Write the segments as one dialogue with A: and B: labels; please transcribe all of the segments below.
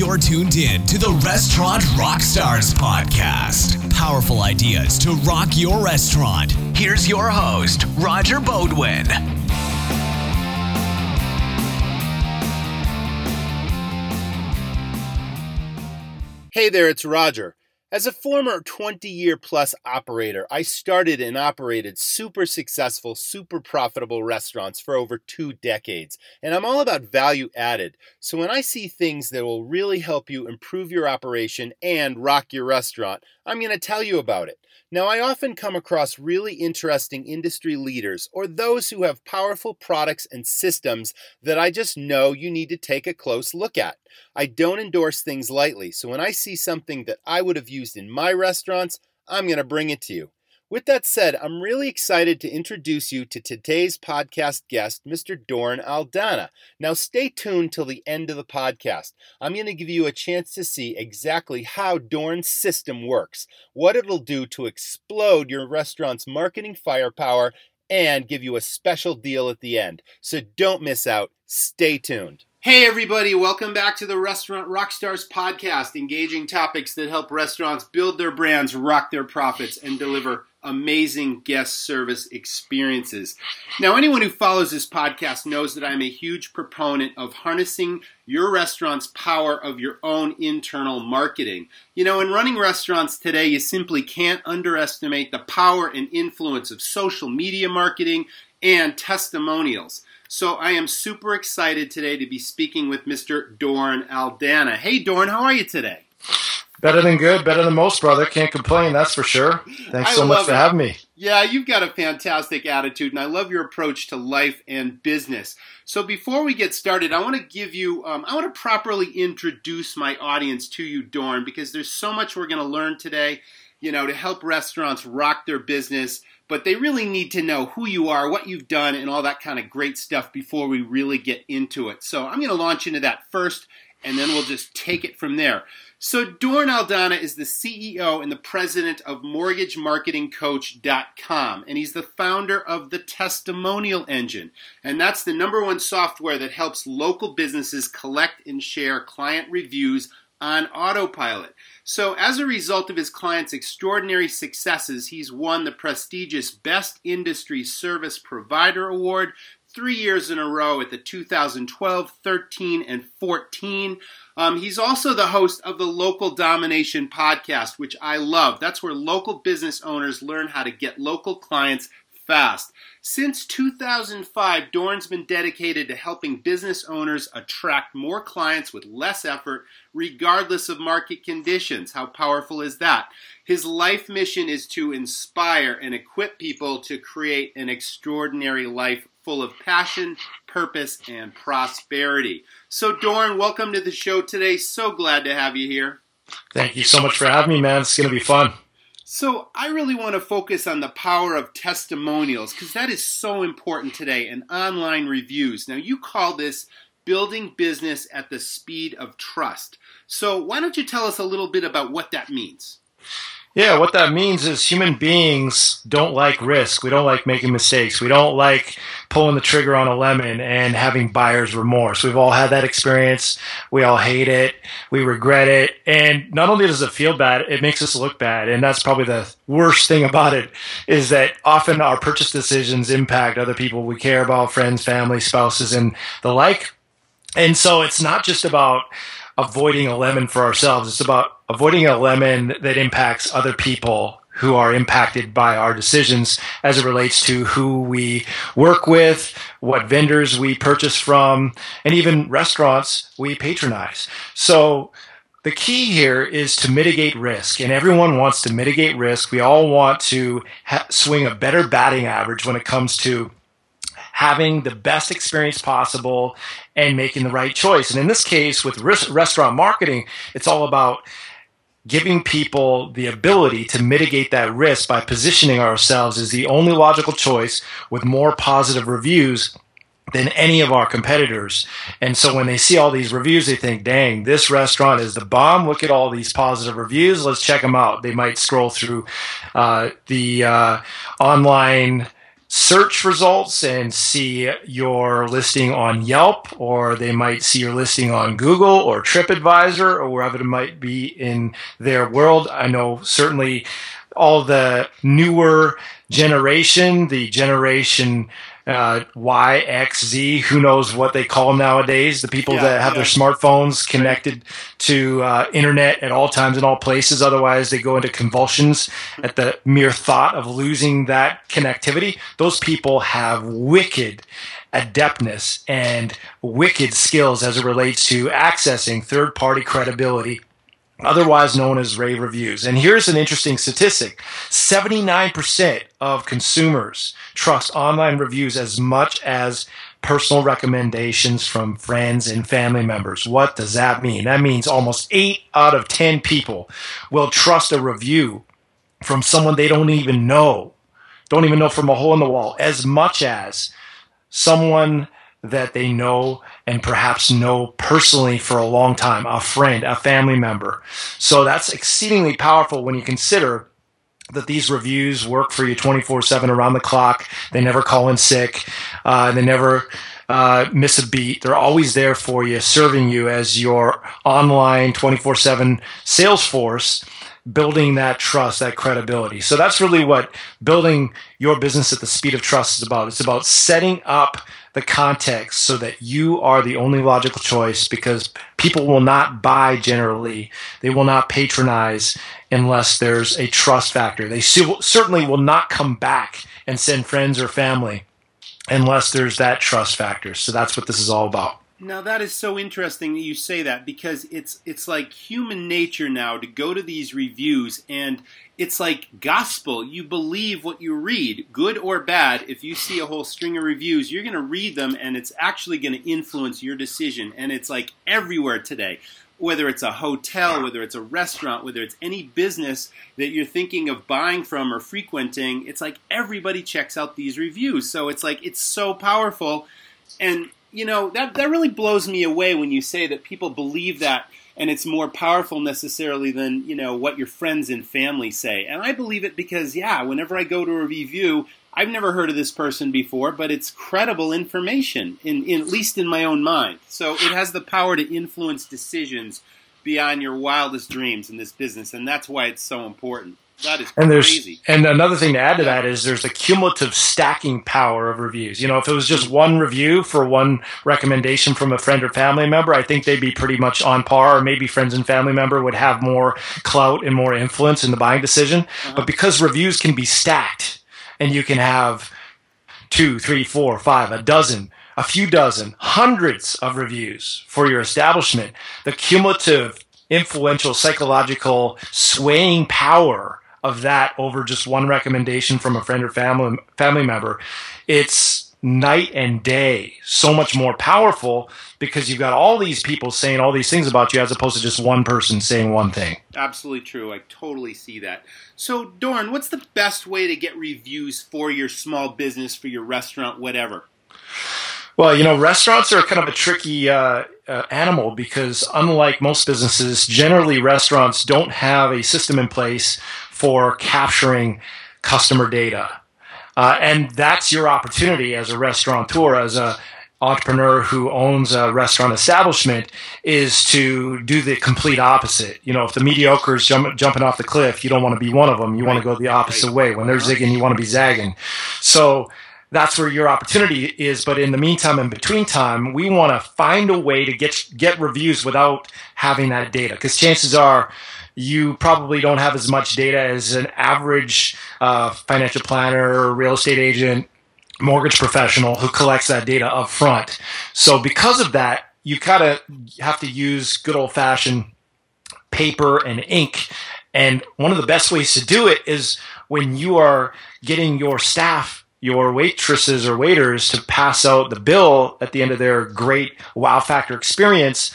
A: You're tuned in to the Restaurant Rockstars podcast. Powerful ideas to rock your restaurant. Here's your host, Roger Beaudoin.
B: Hey there, it's Roger. As a former 20 year plus operator, I started and operated super successful, super profitable restaurants for over two decades. And I'm all about value added. So when I see things that will really help you improve your operation and rock your restaurant, I'm going to tell you about it. Now, I often come across really interesting industry leaders or those who have powerful products and systems that I just know you need to take a close look at. I don't endorse things lightly, so when I see something that I would have used in my restaurants, I'm going to bring it to you. With that said, I'm really excited to introduce you to today's podcast guest, Mr. Doran Aldana. Now, stay tuned till the end of the podcast. I'm going to give you a chance to see exactly how Doran's system works, what it'll do to explode your restaurant's marketing firepower, and give you a special deal at the end. So don't miss out. Stay tuned. Hey, everybody, welcome back to the Restaurant Rockstars podcast, engaging topics that help restaurants build their brands, rock their profits, and deliver amazing guest service experiences. Now, anyone who follows this podcast knows that I'm a huge proponent of harnessing your restaurant's power of your own internal marketing. You know, in running restaurants today, you simply can't underestimate the power and influence of social media marketing and testimonials. So I am super excited today to be speaking with Mr. Dorn Aldana. Hey, Dorn, how are you today?
C: Better than good, better than most, brother. Can't complain, that's for sure. Thanks so much for
B: it.
C: having me.
B: Yeah, you've got a fantastic attitude, and I love your approach to life and business. So before we get started, I want to give you, um, I want to properly introduce my audience to you, Dorn, because there's so much we're going to learn today, you know, to help restaurants rock their business but they really need to know who you are, what you've done, and all that kind of great stuff before we really get into it. So I'm going to launch into that first, and then we'll just take it from there. So Doran Aldana is the CEO and the president of MortgageMarketingCoach.com, and he's the founder of the Testimonial Engine, and that's the number one software that helps local businesses collect and share client reviews on autopilot. So, as a result of his client's extraordinary successes, he's won the prestigious Best Industry Service Provider Award three years in a row at the 2012, 13, and 14. Um, he's also the host of the Local Domination podcast, which I love. That's where local business owners learn how to get local clients fast. Since 2005, Dorn's been dedicated to helping business owners attract more clients with less effort, regardless of market conditions. How powerful is that? His life mission is to inspire and equip people to create an extraordinary life full of passion, purpose, and prosperity. So, Doran, welcome to the show today. So glad to have you here.
C: Thank you so much for having me, man. It's going to be fun.
B: So, I really want to focus on the power of testimonials because that is so important today and online reviews. Now, you call this building business at the speed of trust. So, why don't you tell us a little bit about what that means?
C: Yeah, what that means is human beings don't like risk. We don't like making mistakes. We don't like pulling the trigger on a lemon and having buyer's remorse. We've all had that experience. We all hate it. We regret it. And not only does it feel bad, it makes us look bad. And that's probably the worst thing about it is that often our purchase decisions impact other people we care about, friends, family, spouses, and the like. And so it's not just about avoiding a lemon for ourselves. It's about avoiding a lemon that impacts other people who are impacted by our decisions as it relates to who we work with, what vendors we purchase from, and even restaurants we patronize. So the key here is to mitigate risk, and everyone wants to mitigate risk. We all want to ha- swing a better batting average when it comes to having the best experience possible and making the right choice. And in this case, with restaurant marketing, it's all about giving people the ability to mitigate that risk by positioning ourselves as the only logical choice with more positive reviews than any of our competitors. And so when they see all these reviews, they think, dang, this restaurant is the bomb. Look at all these positive reviews. Let's check them out. They might scroll through uh, the uh, online search results and see your listing on Yelp, or they might see your listing on Google or TripAdvisor or wherever it might be in their world. I know certainly all the newer generation, the generation uh, Y, X, Z, who knows what they call them nowadays. The people yeah, that have yeah. their smartphones connected to uh, internet at all times and all places. Otherwise, they go into convulsions at the mere thought of losing that connectivity. Those people have wicked adeptness and wicked skills as it relates to accessing third party credibility otherwise known as rave reviews. And here's an interesting statistic 79% of consumers trust online reviews as much as personal recommendations from friends and family members. What does that mean? That means almost 8 out of 10 people will trust a review from someone they don't even know, don't even know from a hole in the wall, as much as someone that they know and perhaps know personally for a long time, a friend, a family member. So that's exceedingly powerful when you consider that these reviews work for you 24 7 around the clock. They never call in sick. Uh, they never uh, miss a beat. They're always there for you, serving you as your online 24 7 sales force building that trust, that credibility. So that's really what building your business at the speed of trust is about. It's about setting up the context so that you are the only logical choice because people will not buy generally. They will not patronize unless there's a trust factor. They certainly will not come back and send friends or family unless there's that trust factor. So that's what this is all about.
B: Now that is so interesting that you say that because it's it's like human nature now to go to these reviews and it's like gospel. You believe what you read, good or bad. If you see a whole string of reviews, you're going to read them and it's actually going to influence your decision. And it's like everywhere today. Whether it's a hotel, whether it's a restaurant, whether it's any business that you're thinking of buying from or frequenting, it's like everybody checks out these reviews. So it's like it's so powerful. And you know that that really blows me away when you say that people believe that and it's more powerful necessarily than you know what your friends and family say. And i believe it because yeah whenever i go to a review i've never heard of this person before but it's credible information in, in at least in my own mind. So it has the power to influence decisions beyond your wildest dreams in this business and that's why it's so important that is
C: and there's crazy. and another thing to add to that is there's the cumulative stacking power of reviews. You know, if it was just one review for one recommendation from a friend or family member, I think they'd be pretty much on par, or maybe friends and family member would have more clout and more influence in the buying decision. Uh-huh. But because reviews can be stacked, and you can have two, three, four, five, a dozen, a few dozen, hundreds of reviews for your establishment, the cumulative influential psychological swaying power of that over just one recommendation from a friend or family family member, it's night and day. So much more powerful because you've got all these people saying all these things about you as opposed to just one person saying one thing.
B: Absolutely true. I totally see that. So, Dorn, what's the best way to get reviews for your small business, for your restaurant, whatever?
C: Well, you know, restaurants are kind of a tricky uh, uh, animal because, unlike most businesses, generally restaurants don't have a system in place for capturing customer data. Uh, and that's your opportunity as a restaurateur, as a entrepreneur who owns a restaurant establishment is to do the complete opposite. You know, if the mediocre is jump, jumping off the cliff, you don't want to be one of them. You right. want to go the opposite right. way. When they're zigging, you want to be zagging. So that's where your opportunity is. But in the meantime, in between time, we want to find a way to get get reviews without having that data, because chances are you probably don't have as much data as an average uh, financial planner, real estate agent, mortgage professional who collects that data up front. So because of that, you kind of have to use good old fashioned paper and ink. And one of the best ways to do it is when you are getting your staff your waitresses or waiters to pass out the bill at the end of their great wow factor experience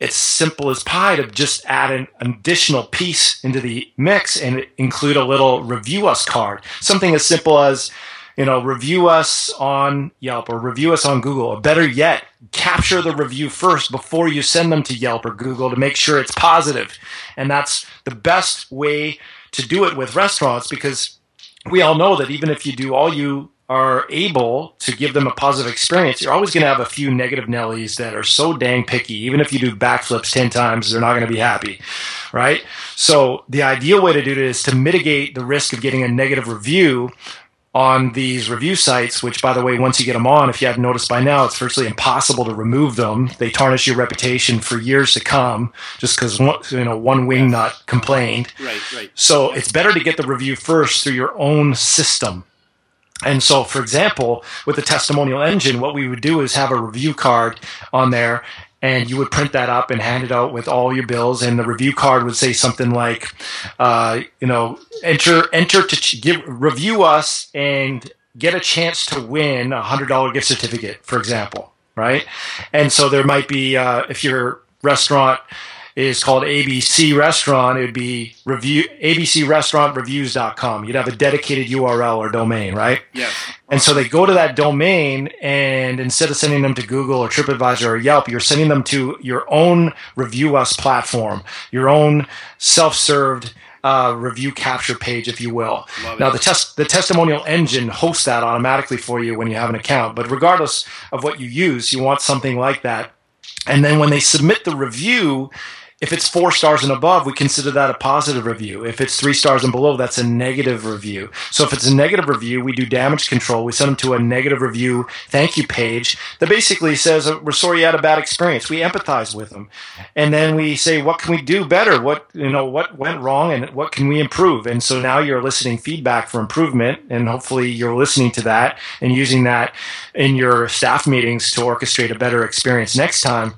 C: it's simple as pie to just add an additional piece into the mix and include a little review us card. Something as simple as, you know, review us on Yelp or review us on Google. Or better yet, capture the review first before you send them to Yelp or Google to make sure it's positive. And that's the best way to do it with restaurants because we all know that even if you do all you are able to give them a positive experience, you're always going to have a few negative Nellies that are so dang picky. Even if you do backflips 10 times, they're not going to be happy, right? So the ideal way to do it is to mitigate the risk of getting a negative review on these review sites, which, by the way, once you get them on, if you hadn't noticed by now, it's virtually impossible to remove them. They tarnish your reputation for years to come, just because you know one wing wingnut complained.
B: Right, right.
C: So it's better to get the review first through your own system. And so, for example, with the testimonial engine, what we would do is have a review card on there, and you would print that up and hand it out with all your bills. And the review card would say something like, uh, you know, enter enter to ch- give review us and get a chance to win a hundred dollar gift certificate, for example, right? And so there might be uh, if your restaurant is called ABC Restaurant, it would be review abcrestaurantreviews.com. You'd have a dedicated URL or domain, right?
B: Yes.
C: And so they go to that domain, and instead of sending them to Google or TripAdvisor or Yelp, you're sending them to your own Review Us platform, your own self-served uh, review capture page, if you will.
B: Love
C: now,
B: it.
C: the test the testimonial engine hosts that automatically for you when you have an account. But regardless of what you use, you want something like that. And then when they submit the review, if it's four stars and above, we consider that a positive review. If it's three stars and below, that's a negative review. So if it's a negative review, we do damage control. We send them to a negative review thank you page that basically says, uh, "We're sorry you had a bad experience." We empathize with them, and then we say, "What can we do better? What you know, what went wrong, and what can we improve?" And so now you're eliciting feedback for improvement, and hopefully you're listening to that and using that in your staff meetings to orchestrate a better experience next time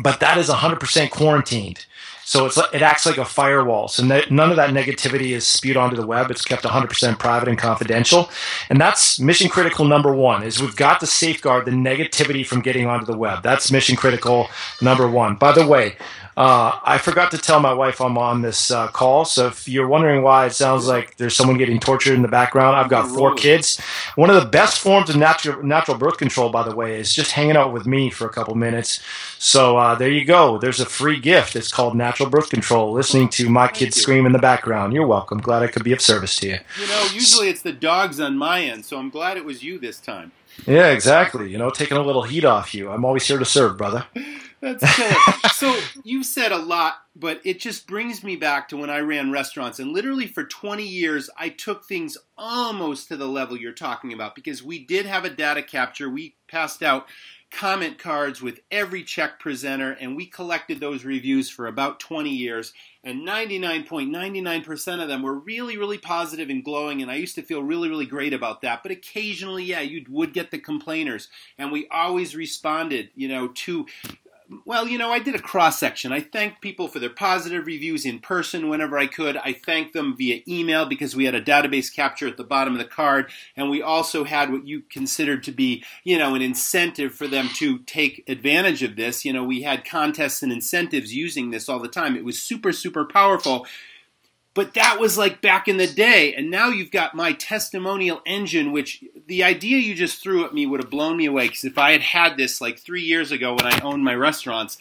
C: but that is 100% quarantined. So it's it acts like a firewall. So ne- none of that negativity is spewed onto the web. It's kept 100% private and confidential. And that's mission critical number one is we've got to safeguard the negativity from getting onto the web. That's mission critical number one. By the way, uh, I forgot to tell my wife I'm on this uh, call. So if you're wondering why it sounds like there's someone getting tortured in the background, I've got four kids. One of the best forms of natural natural birth control, by the way, is just hanging out with me for a couple minutes. So uh, there you go. There's a free gift. It's called natural birth control. Listening to my kids
B: you.
C: scream in the background. You're welcome. Glad I could be of service to you.
B: You know, usually it's the dogs on my end, so I'm glad it was you this time.
C: Yeah, exactly. You know, taking a little heat off you. I'm always here to serve, brother.
B: That's killer. so you've said a lot, but it just brings me back to when I ran restaurants, and literally for 20 years, I took things almost to the level you're talking about because we did have a data capture. We passed out comment cards with every check presenter, and we collected those reviews for about 20 years. And 99.99% of them were really, really positive and glowing, and I used to feel really, really great about that. But occasionally, yeah, you would get the complainers, and we always responded, you know, to well, you know, I did a cross section. I thanked people for their positive reviews in person whenever I could. I thanked them via email because we had a database capture at the bottom of the card, and we also had what you considered to be, you know, an incentive for them to take advantage of this. You know, we had contests and incentives using this all the time. It was super, super powerful. But that was like back in the day, and now you've got my testimonial engine, which the idea you just threw at me would have blown me away. Because if I had had this like three years ago when I owned my restaurants,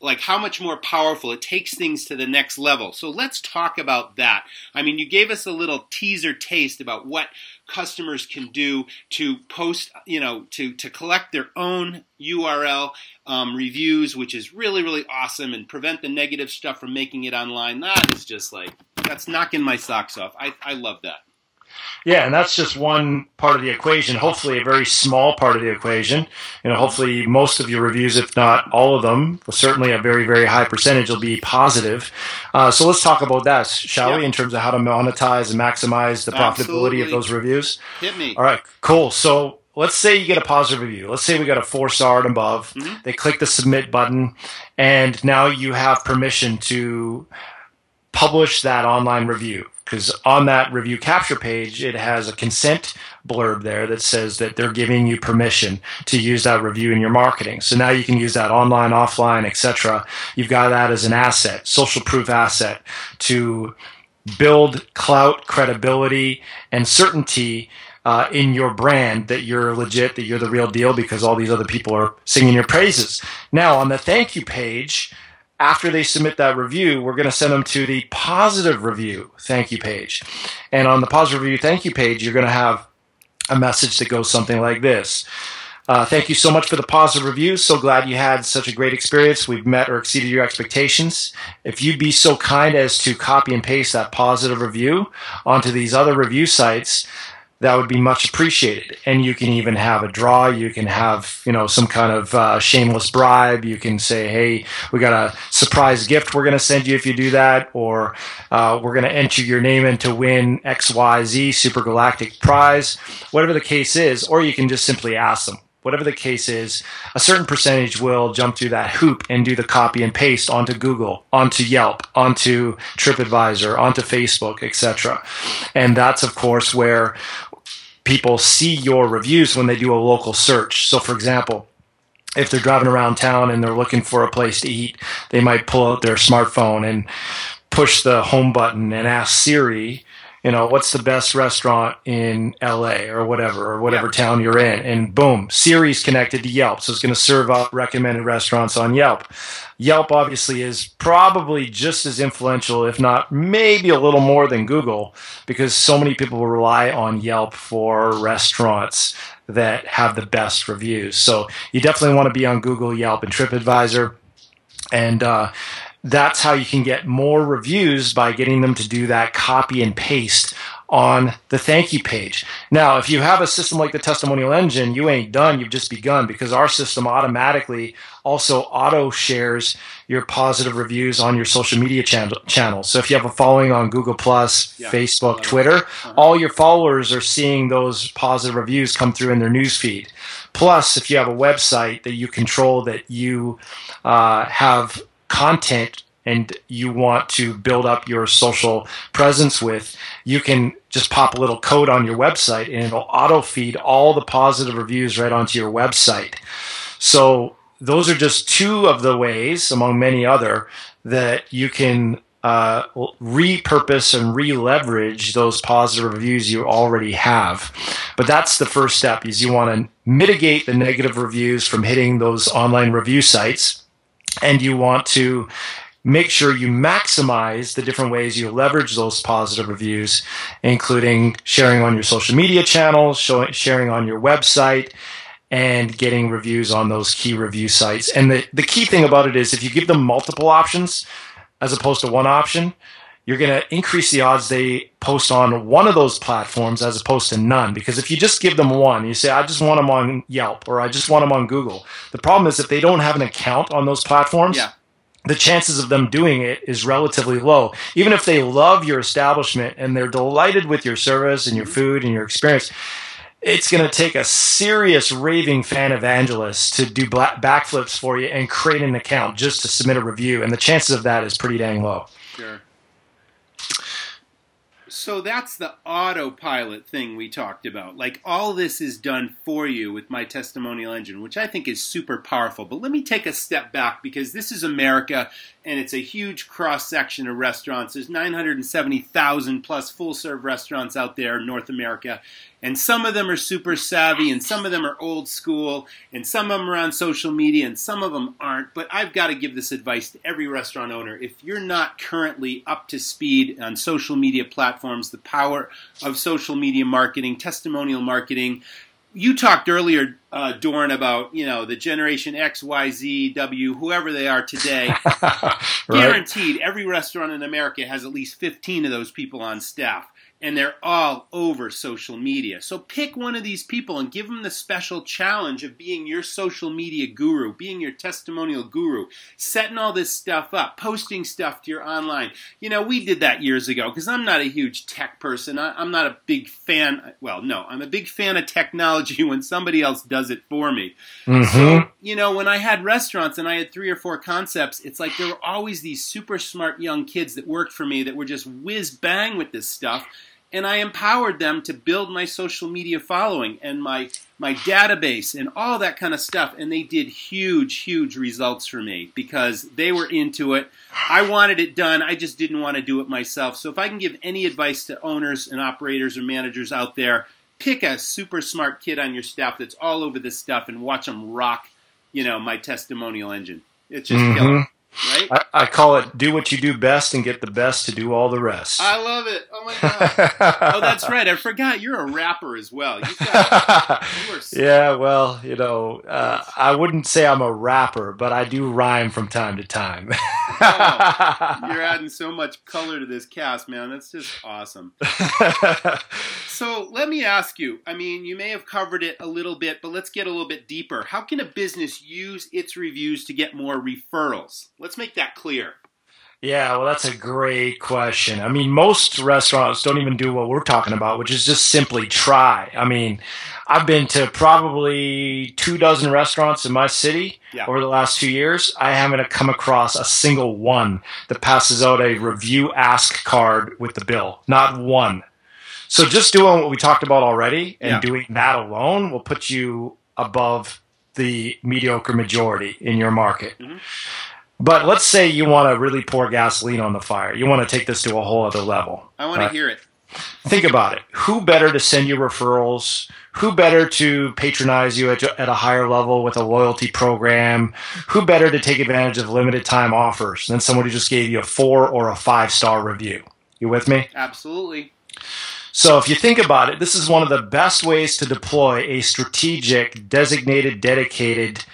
B: like how much more powerful it takes things to the next level. So let's talk about that. I mean, you gave us a little teaser taste about what customers can do to post, you know, to to collect their own URL um, reviews, which is really really awesome, and prevent the negative stuff from making it online. That is just like that's knocking my socks off. I I love that.
C: Yeah, and that's just one part of the equation. Hopefully, a very small part of the equation. You know, hopefully, most of your reviews, if not all of them, certainly a very, very high percentage, will be positive. Uh, so let's talk about that, shall
B: Yeah.
C: we? In terms of how to monetize and maximize the profitability
B: Absolutely.
C: of those reviews.
B: Hit me.
C: All right, cool. So let's say you get a positive review. Let's say we got a four star and above.
B: Mm-hmm.
C: They click the submit button, and now you have permission to publish that online review. Because on that review capture page, it has a consent blurb there that says that they're giving you permission to use that review in your marketing. So now you can use that online, offline, etc. You've got that as an asset, social proof asset to build clout, credibility, and certainty uh, in your brand that you're legit, that you're the real deal because all these other people are singing your praises. Now, on the thank you page, after they submit that review, we're going to send them to the positive review thank you page. And on the positive review thank you page, you're going to have a message that goes something like this. Uh, thank you so much for the positive review. So glad you had such a great experience. We've met or exceeded your expectations. If you'd be so kind as to copy and paste that positive review onto these other review sites, that would be much appreciated. And you can even have a draw. You can have, you know, some kind of uh, shameless bribe. You can say, hey, we got a surprise gift we're going to send you if you do that, or uh, we're going to enter your name in to win XYZ Super Galactic Prize, whatever the case is. Or you can just simply ask them. Whatever the case is, a certain percentage will jump through that hoop and do the copy and paste onto Google, onto Yelp, onto TripAdvisor, onto Facebook, etc. And that's, of course, where people see your reviews when they do a local search. So, for example, if they're driving around town and they're looking for a place to eat, they might pull out their smartphone and push the home button and ask Siri, you know, what's the best restaurant in LA or whatever, or whatever yeah. town you're in. And boom, Siri's connected to Yelp. So it's going to serve up recommended restaurants on Yelp. Yelp obviously is probably just as influential, if not maybe a little more than Google, because so many people rely on Yelp for restaurants that have the best reviews. So you definitely want to be on Google, Yelp, and TripAdvisor. And uh, that's how you can get more reviews by getting them to do that copy and paste on the thank you page. Now, if you have a system like the testimonial engine, you ain't done, you've just begun because our system automatically also auto shares your positive reviews on your social media channel channels. So if you have a following on Google Plus, yeah. Facebook, Twitter, uh-huh. all your followers are seeing those positive reviews come through in their news feed. Plus, if you have a website that you control that you uh, have content and you want to build up your social presence with, you can just pop a little code on your website and it'll auto feed all the positive reviews right onto your website. So those are just two of the ways, among many other, that you can uh, repurpose and re-leverage those positive reviews you already have. But that's the first step is you want to mitigate the negative reviews from hitting those online review sites and you want to make sure you maximize the different ways you leverage those positive reviews, including sharing on your social media channels, sharing on your website, and getting reviews on those key review sites. And the, the key thing about it is if you give them multiple options as opposed to one option, you're going to increase the odds they post on one of those platforms as opposed to none. Because if you just give them one, you say, I just want them on Yelp or I just want them on Google. The problem is if they don't have an account on those platforms, yeah. the chances of them doing it is relatively low. Even if they love your establishment and they're delighted with your service and your mm-hmm. food and your experience, it's going to take a serious raving fan evangelist to do backflips for you and create an account just to submit a review. And the chances of that is pretty dang low.
B: Sure so that's the autopilot thing we talked about. Like all this is done for you with my testimonial engine, which I think is super powerful. But let me take a step back because this is America and it's a huge cross section of restaurants. There's 970,000 plus full serve restaurants out there in North America. And some of them are super savvy, and some of them are old school, and some of them are on social media, and some of them aren't. But I've got to give this advice to every restaurant owner. If you're not currently up to speed on social media platforms, the power of social media marketing, testimonial marketing, you talked earlier, uh, Dorn, about you know the Generation X, Y, Z, W, whoever they are today. right. Guaranteed, every restaurant in America has at least fifteen of those people on staff and they're all over social media. So pick one of these people and give them the special challenge of being your social media guru, being your testimonial guru, setting all this stuff up, posting stuff to your online. You know, we did that years ago because I'm not a huge tech person. I, am not a big fan. Well, no, I'm a big fan of technology when somebody else does it for me. Mm-hmm. So, you know, when I had restaurants and I had three or four concepts, it's like there were always these super smart young kids that worked for me that were just whiz bang with this stuff and I empowered them to build my social media following and my my database and all that kind of stuff and they did huge huge results for me because they were into it. I wanted it done. I just didn't want to do it myself. So if I can give any advice to owners and operators or managers out there, pick a super smart kid on your staff that's all over this stuff and watch them rock, you know, my testimonial engine. It's just mm-hmm. killer. Right?
C: I, I, call it do what you do best and get the best to do all the rest.
B: I love it. Oh my god. oh, that's right. I forgot you're a rapper as well. Got,
C: you yeah, well, you know, uh, I wouldn't say I'm a rapper, but I do rhyme from time to time.
B: oh, you're adding so much color to this cast, man. That's just awesome. so let me ask you. I mean, you may have covered it a little bit, but let's get a little bit deeper. How can a business use its reviews to get more referrals? Let's make that clear.
C: Yeah, well, that's a great question. I mean, most restaurants don't even do what we're talking about, which is just simply try. I mean, I've been to probably two dozen restaurants in my city yeah. over the last two years. I haven't come across a single one that passes out a review ask card with the bill. Not one. So just doing what we talked about already and yeah. doing that alone will put you above the mediocre majority in your market. Mm-hmm. But let's say you want to really pour gasoline on the fire. You want to take this to a whole other level.
B: I want to hear it.
C: Think about it. Who better to send you referrals? Who better to patronize you at, at a higher level with a loyalty program? Who better to take advantage of limited time offers than someone who just gave you a four or a five star review? You with me?
B: Absolutely.
C: So if you think about it, this is one of the best ways to deploy a strategic, designated, dedicated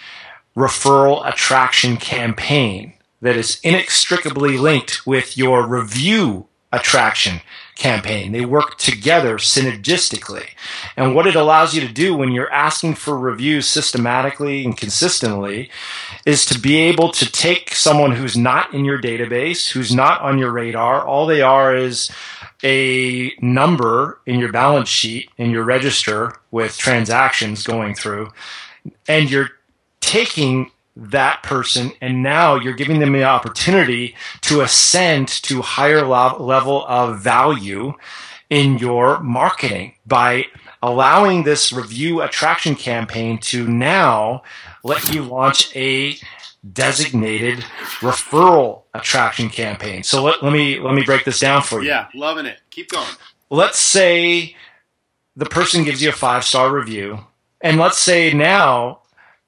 C: referral attraction campaign that is inextricably linked with your review attraction campaign. They work together synergistically. And what it allows you to do when you're asking for reviews systematically and consistently is to be able to take someone who's not in your database, who's not on your radar. All they are is a number in your balance sheet, in your register with transactions going through. And you're taking that person and now you're giving them the opportunity to ascend to higher level of value in your marketing by allowing this review attraction campaign to now let you launch a designated referral attraction campaign. So let, let me let me break this down for you.
B: Yeah, loving it. Keep going.
C: Let's say the person gives you a five star review, and let's say now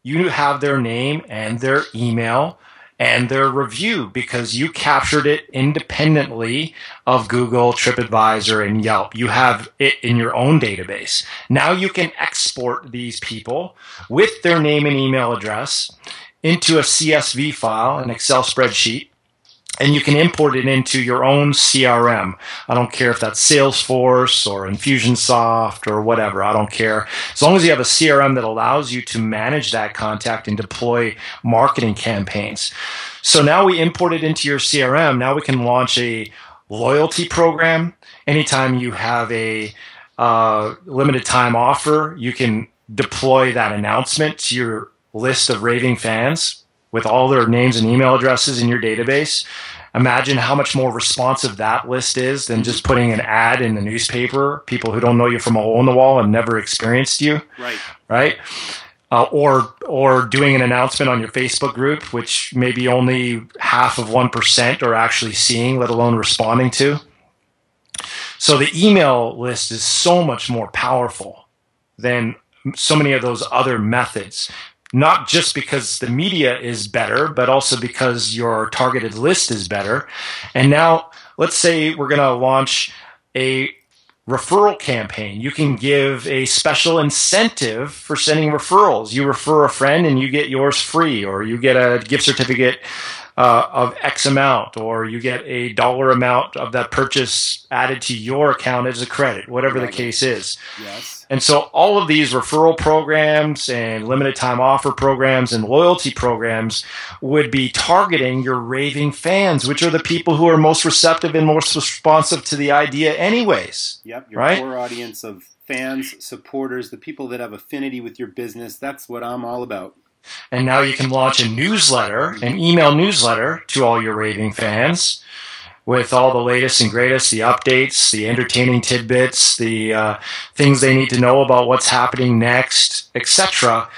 C: you have their name and their email and their review because you captured it independently of Google, TripAdvisor, and Yelp. You have it in your own database. Now you can export these people with their name and email address into a CSV file, an Excel spreadsheet, and you can import it into your own CRM. I don't care if that's Salesforce or Infusionsoft or whatever. I don't care. As long as you have a CRM that allows you to manage that contact and deploy marketing campaigns. So now we import it into your CRM. Now we can launch a loyalty program. Anytime you have a uh, limited time offer, you can deploy that announcement to your list of raving fans with all their names and email addresses in your database imagine how much more responsive that list is than just putting an ad in the newspaper. People who don't know you from a hole in the wall and never experienced you.
B: Right.
C: Right. Uh, or or doing an announcement on your Facebook group, which maybe only half of one percent are actually seeing, let alone responding to. So the email list is so much more powerful than so many of those other methods not just because the media is better, but also because your targeted list is better. And now let's say we're going to launch a referral campaign. You can give a special incentive for sending referrals. You refer a friend and you get yours free, or you get a gift certificate uh, of X amount, or you get a dollar amount of that purchase added to your account as a credit, whatever the case is.
B: Yes.
C: And so all of these referral programs and limited time offer programs and loyalty programs would be targeting your raving fans, which are the people who are most receptive and most responsive to the idea anyways.
B: Yep, your
C: right?
B: core audience of fans, supporters, the people that have affinity with your business. That's what I'm all about.
C: And now you can launch a newsletter, an email newsletter to all your raving fans with all the latest and greatest, the updates, the entertaining tidbits, the uh, things they need to know about what's happening next, etc.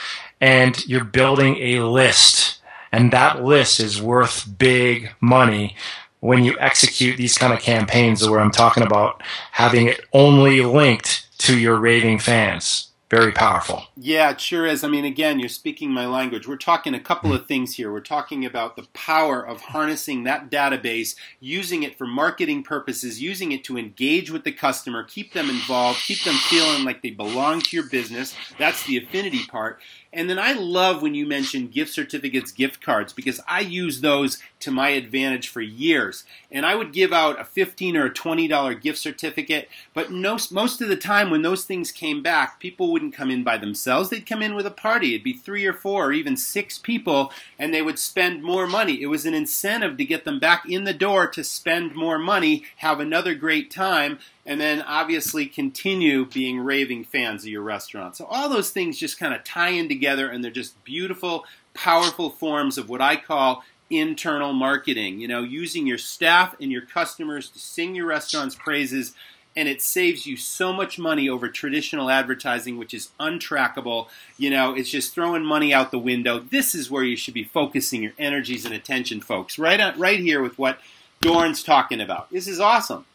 C: And you're building a list, and that list is worth big money when you execute these kind of campaigns where I'm talking about having it only linked to your raving fans. Very powerful.
B: Yeah, it sure is. I mean, again, you're speaking my language. We're talking a couple of hmm. things here. We're talking about the power of harnessing that database, using it for marketing purposes, using it to engage with the customer, keep them involved, keep them feeling like they belong to your business. That's the affinity part. And then I love when you mention gift certificates, gift cards, because I use those to my advantage for years. And I would give out a 15 or a $20 gift certificate, but no, most of the time when those things came back, people wouldn't come in by themselves. They'd come in with a party. It'd be three or four or even six people, and they would spend more money. It was an incentive to get them back in the door to spend more money, have another great time, and then obviously continue being raving fans of your restaurant. So all those things just kind of tie in together and they're just beautiful, powerful forms of what I call internal marketing. You know, using your staff and your customers to sing your restaurant's praises and it saves you so much money over traditional advertising, which is untrackable. You know, it's just throwing money out the window. This is where you should be focusing your energies and attention, folks. Right, on, right here with what Doran's talking about. This is awesome.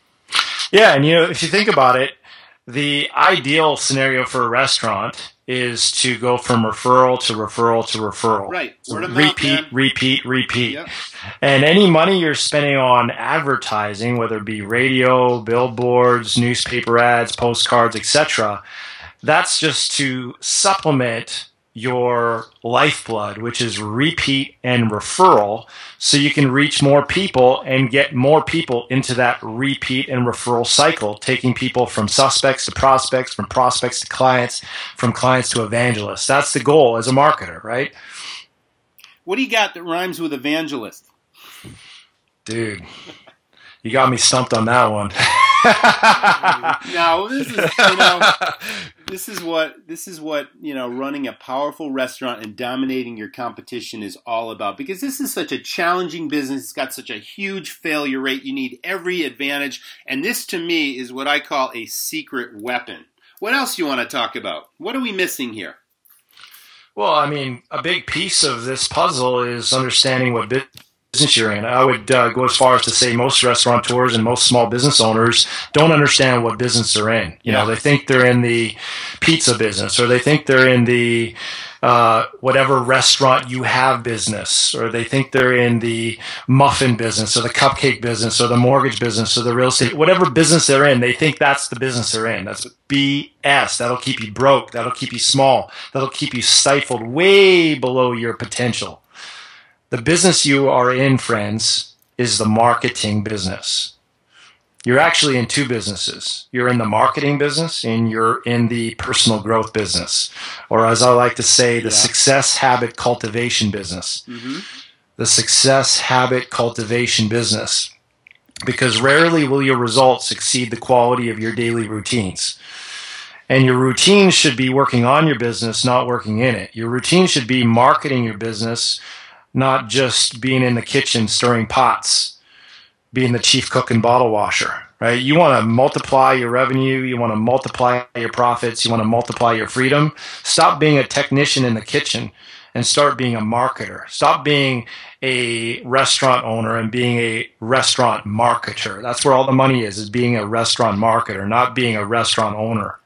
C: Yeah, and you know, if you think about it, the ideal scenario for a restaurant is to go from referral to referral to referral.
B: Right.
C: repeat, repeat, repeat. Yep. And any money you're spending on advertising, whether it be radio, billboards, newspaper ads, postcards, etc., that's just to supplement your lifeblood, which is repeat and referral, so you can reach more people and get more people into that repeat and referral cycle, taking people from suspects to prospects, from prospects to clients, from clients to evangelists. That's the goal as a marketer, right?
B: What do you got that rhymes with evangelist?
C: Dude, you got me stumped on that one.
B: no, this is you know, this is what this is what you know running a powerful restaurant and dominating your competition is all about because this is such a challenging business. It's got such a huge failure rate. You need every advantage. And this to me is what i call a secret weapon. What else you want to talk about? What are we missing here?
C: Well i mean a big piece of this puzzle is understanding what business you're in. I would uh, go as far as to say most restaurateurs and most small business owners don't understand what business they're in. You know, they think they're in the pizza business or they think they're in the uh, whatever restaurant you have business, or they think they're in the muffin business, or the cupcake business, or the mortgage business, or the real estate, whatever business they're in, they think that's the business they're in. That's BS. That'll keep you broke. That'll keep you small. That'll keep you stifled way below your potential. The business you are in, friends, is the marketing business. You're actually in two businesses. You're in the marketing business and you're in the personal growth business. Or as I like to say, the yeah. success habit cultivation business. Mm-hmm. The success habit cultivation business. Because rarely will your results exceed the quality of your daily routines. And your routine should be working on your business, not working in it. Your routine should be marketing your business, not just being in the kitchen stirring pots, being the chief cook and bottle washer, right? You want to multiply your revenue, you want to multiply your profits, you want to multiply your freedom. Stop being a technician in the kitchen and start being a marketer. Stop being a restaurant owner and being a restaurant marketer. That's where all the money is, is being a restaurant marketer, not being a restaurant owner.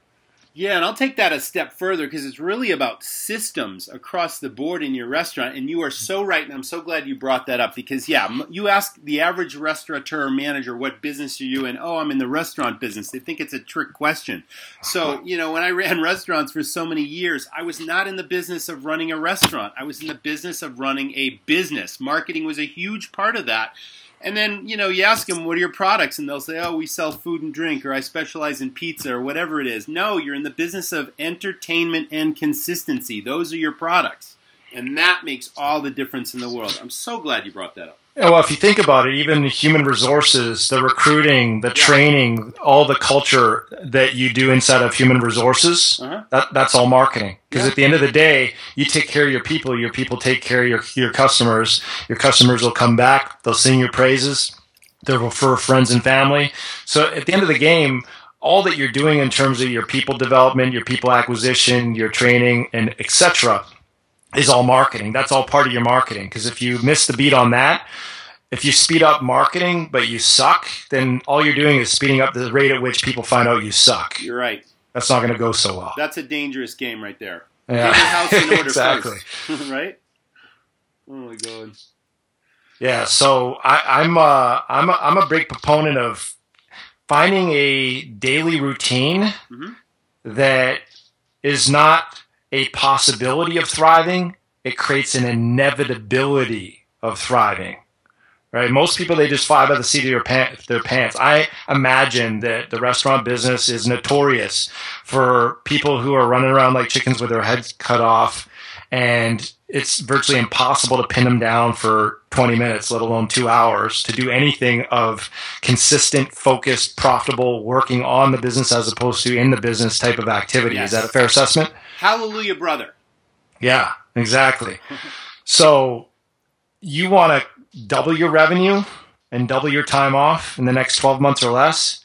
B: Yeah, and I'll take that a step further because it's really about systems across the board in your restaurant. And you are so right, and I'm so glad you brought that up because, yeah, you ask the average restaurateur manager, what business are you in? Oh, I'm in the restaurant business. They think it's a trick question. So, you know, when I ran restaurants for so many years, I was not in the business of running a restaurant, I was in the business of running a business. Marketing was a huge part of that. And then, you know, you ask them, what are your products? And they'll say, oh, we sell food and drink, or I specialize in pizza, or whatever it is. No, you're in the business of entertainment and consistency. Those are your products. And that makes all the difference in the world. I'm so glad you brought that up.
C: Well, if you think about it, even human resources, the recruiting, the training, all the culture that you do inside of human resources, uh-huh. that, that's all marketing. Because yeah. at the end of the day, you take care of your people, your people take care of your, your customers. Your customers will come back, they'll sing your praises, they'll refer friends and family. So at the end of the game, all that you're doing in terms of your people development, your people acquisition, your training, and etc is all marketing. That's all part of your marketing. Because if you miss the beat on that, if you speed up marketing but you suck, then all you're doing is speeding up the rate at which people find out you suck.
B: You're right.
C: that's not going to go so well.
B: That's a dangerous game right there.
C: Yeah,
B: Get your house in order
C: exactly.
B: right? Oh my god.
C: Yeah, so I, I'm uh, I'm a, I'm a big proponent of finding a daily routine
B: Mhm.
C: that is not a possibility of thriving. It creates an inevitability of thriving. Right? Most people they just fly by the seat of their, pant, their pants. I imagine that the restaurant business is notorious for people who are running around like chickens with their heads cut off, and it's virtually impossible to pin them down for 20 minutes, let alone two hours, to do anything of consistent, focused, profitable, working on the business as opposed to in the business type of activity.
B: Yes.
C: Is that a fair assessment?
B: Hallelujah, brother.
C: Yeah, exactly. So you want to double your revenue and double your time off in the next 12 months or less.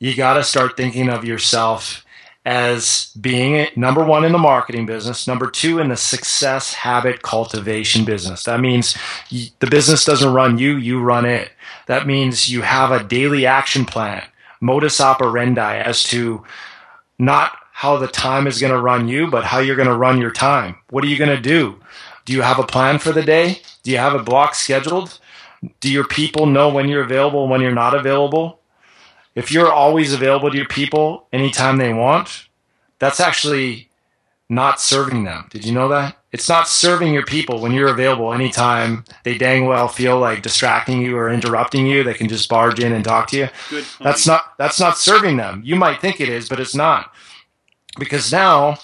C: You got to start thinking of yourself as being number one in the marketing business, number two in the success habit cultivation business. That means the business doesn't run you, you run it. That means you have a daily action plan, modus operandi as to not how the time is going to run you, but how you're going to run your time. What are you going to do? Do you have a plan for the day? Do you have a block scheduled? Do your people know when you're available and when you're not available? If you're always available to your people anytime they want, that's actually not serving them. Did you know that? It's not serving your people when you're available anytime they dang well feel like distracting you or interrupting you. They can just barge in and talk to you. That's not that's not serving them. You might think it is, but it's not. Because now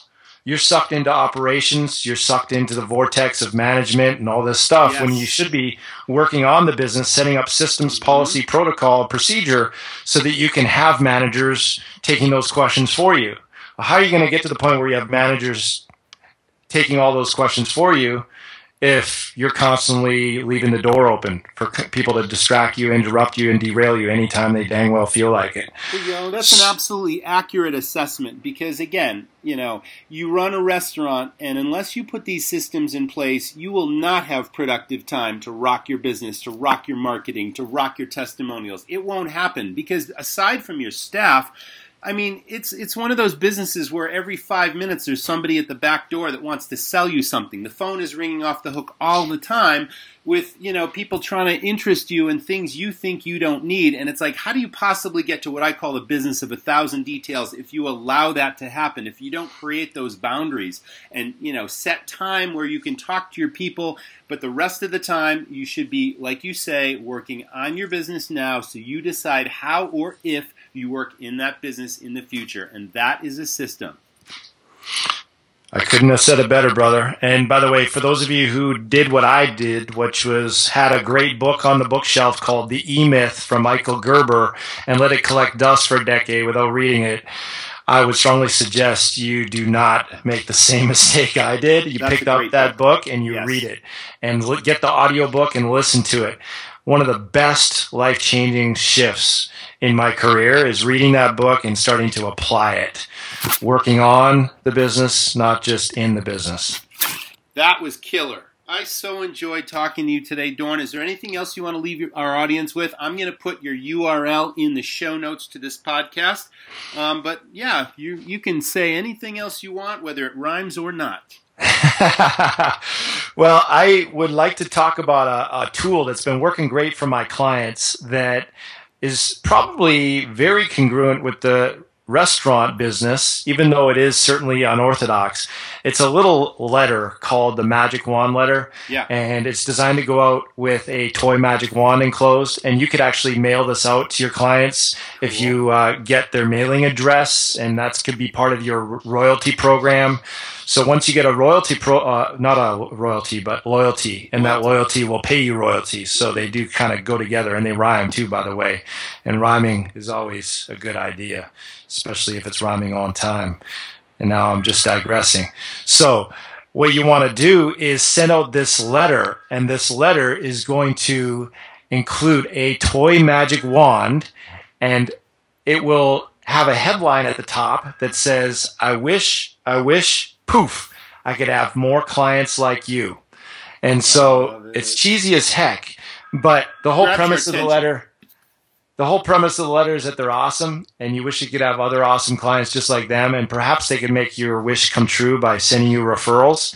C: you're sucked into operations, you're sucked into the vortex of management and all this stuff when you should be working on the business, setting up systems, mm-hmm. policy, protocol, procedure so that you can have managers taking those questions for you. How are you going to get to the point where you have managers taking all those questions for you if you're constantly leaving the door open for people to distract you, interrupt you, and derail you anytime they dang well feel like it.
B: You know, that's an absolutely accurate assessment because, again, you know, you run a restaurant, and unless you put these systems in place, you will not have productive time to rock your business, to rock your marketing, to rock your testimonials. It won't happen because, aside from your staff, I mean, it's it's one of those businesses where every five minutes there's somebody at the back door that wants to sell you something. The phone is ringing off the hook all the time with you know people trying to interest you in things you think you don't need, and it's like, how do you possibly get to what I call the business of a thousand details if you allow that to happen? If you don't create those boundaries and you know set time where you can talk to your people, but the rest of the time you should be, like you say, working on your business now, so you decide how or if you work in that business in the future, and that is a system.
C: I couldn't have said it better, brother. And by the way, for those of you who did what I did, which was had a great book on the bookshelf called The E Myth from Michael Gerber and let it collect dust for a decade without reading it, I would strongly suggest you do not make the same mistake I did. You
B: That's
C: picked up that book and you
B: Yes.
C: read it and get the audio book and listen to it. One of the best life changing shifts in my career is reading that book and starting to apply it. Working on the business, not just in the business.
B: That was killer. I so enjoyed talking to you today, Dorn. Is there anything else you want to leave your, our audience with? I'm going to put your URL in the show notes to this podcast. Um, but yeah, you you can say anything else you want, whether it rhymes or not.
C: well, I would like to talk about a, a tool that's been working great for my clients that is probably very congruent with the restaurant business, even though it is certainly unorthodox. It's a little letter called the Magic Wand letter.
B: Yeah.
C: And it's designed to go out with a toy magic wand enclosed. And you could actually mail this out to your clients if you uh, get their mailing address, and that could be part of your royalty program. So once you get a royalty pro, uh, not a royalty, but loyalty, and that loyalty will pay you royalties. So they do kind of go together, and they rhyme too, by the way. And rhyming is always a good idea, especially if it's rhyming on time. And now I'm just digressing. So what you want to do is send out this letter, and this letter is going to include a toy magic wand, and it will have a headline at the top that says, I wish, I wish, poof, I could have more clients like you. And so
B: it.
C: it's cheesy as heck, but the whole
B: Grabs
C: premise of the letter, the whole premise of the letter is that they're awesome and you wish you could have other awesome clients just like them and perhaps they could make your wish come true by sending you referrals.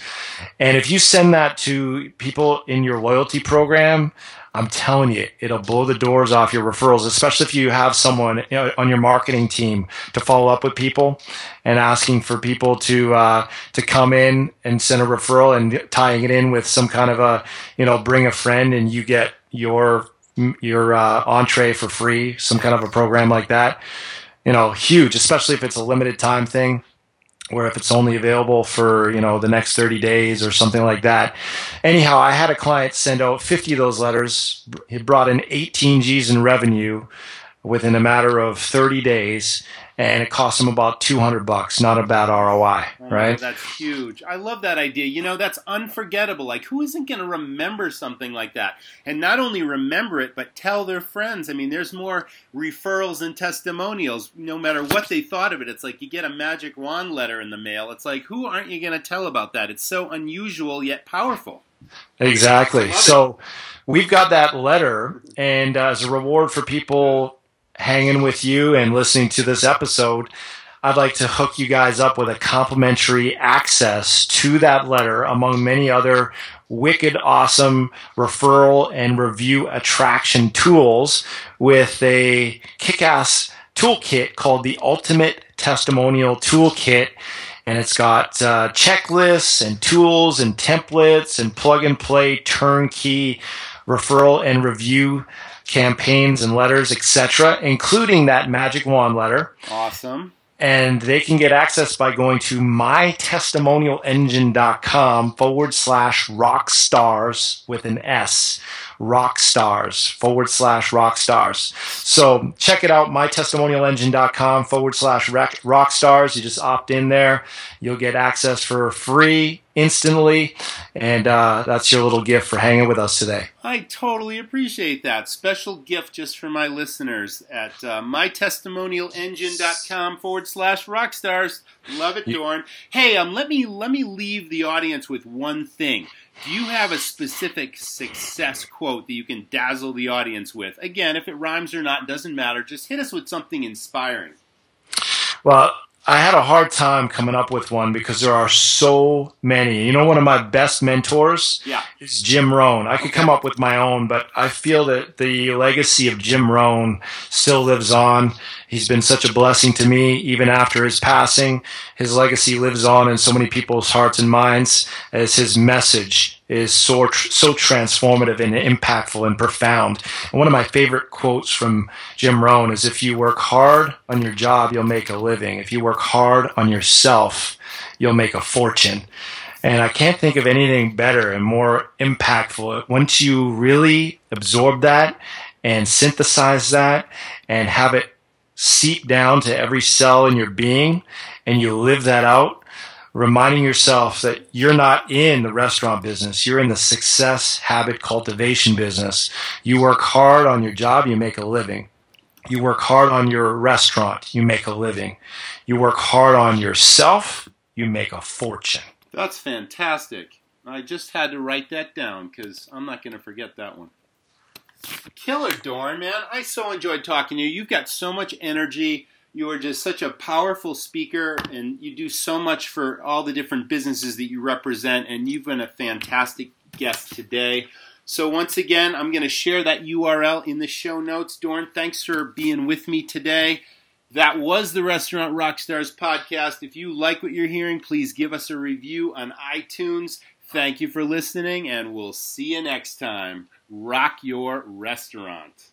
C: And if you send that to people in your loyalty program i'm telling you it'll blow the doors off your referrals especially if you have someone you know, on your marketing team to follow up with people and asking for people to uh, to come in and send a referral and tying it in with some kind of a you know bring a friend and you get your your uh, entree for free, some kind of a program like that. You know, huge, especially if it's a limited time thing, where if it's only available for you know the next 30 days or something like that. Anyhow, I had a client send out 50 of those letters. He brought in 18 G's in revenue within a matter of 30 days and it cost them about 200 bucks not a bad roi right?
B: that's huge. I love that idea. You know that's unforgettable. Like who isn't going to remember something like that? And not only remember it but tell their friends. I mean there's more referrals and testimonials no matter what they thought of it. It's like you get a magic wand letter in the mail. It's like who aren't you going to tell about that? It's so unusual yet powerful.
C: Exactly. So we've got that letter and uh, as a reward for people hanging with you and listening to this episode, I'd like to hook you guys up with a complimentary access to that letter, among many other wicked awesome referral and review attraction tools, with a kick ass toolkit called the Ultimate Testimonial Toolkit. And it's got uh, checklists and tools and templates and plug and play turnkey referral and review campaigns and letters, etc., including that magic wand letter.
B: Awesome.
C: And they can get access by going to mytestimonialengine.com forward slash rock stars with an S rock stars forward slash rock stars. So check it out, mytestimonialengine.com forward slash rock stars. You just opt in there. You'll get access for free instantly. And uh, that's your little gift for hanging with us today.
B: I totally appreciate that. Special gift just for my listeners at uh, mytestimonialengine.com forward slash rockstars. Love it, Dorn. Hey, um, let me let me leave the audience with one thing. Do you have a specific success quote that you can dazzle the audience with? Again, if it rhymes or not, doesn't matter. Just hit us with something inspiring.
C: Well, I had a hard time coming up with one because there are so many. You know, one of my best mentors
B: yeah.
C: is Jim Rohn. I could come up with my own, but I feel that the legacy of Jim Rohn still lives on. He's been such a blessing to me, even after his passing. His legacy lives on in so many people's hearts and minds as his message is so so transformative and impactful and profound. And one of my favorite quotes from Jim Rohn is if you work hard on your job, you'll make a living. If you work hard on yourself, you'll make a fortune. And I can't think of anything better and more impactful. Once you really absorb that and synthesize that and have it seep down to every cell in your being and you live that out, reminding yourself that you're not in the restaurant business. You're in the success habit cultivation business. You work hard on your job, you make a living. You work hard on your restaurant, you make a living. You work hard on yourself, you make a fortune.
B: That's fantastic. I just had to write that down because I'm not going to forget that one. Killer Dorn, man. I so enjoyed talking to you. You've got so much energy you are just such a powerful speaker and you do so much for all the different businesses that you represent and you've been a fantastic guest today. So once again i'm going to share that url in the show notes. Dorn thanks for being with me today. That was the restaurant rockstars podcast. If you like what you're hearing please give us a review on itunes. Thank you for listening and we'll see you next time. Rock your restaurant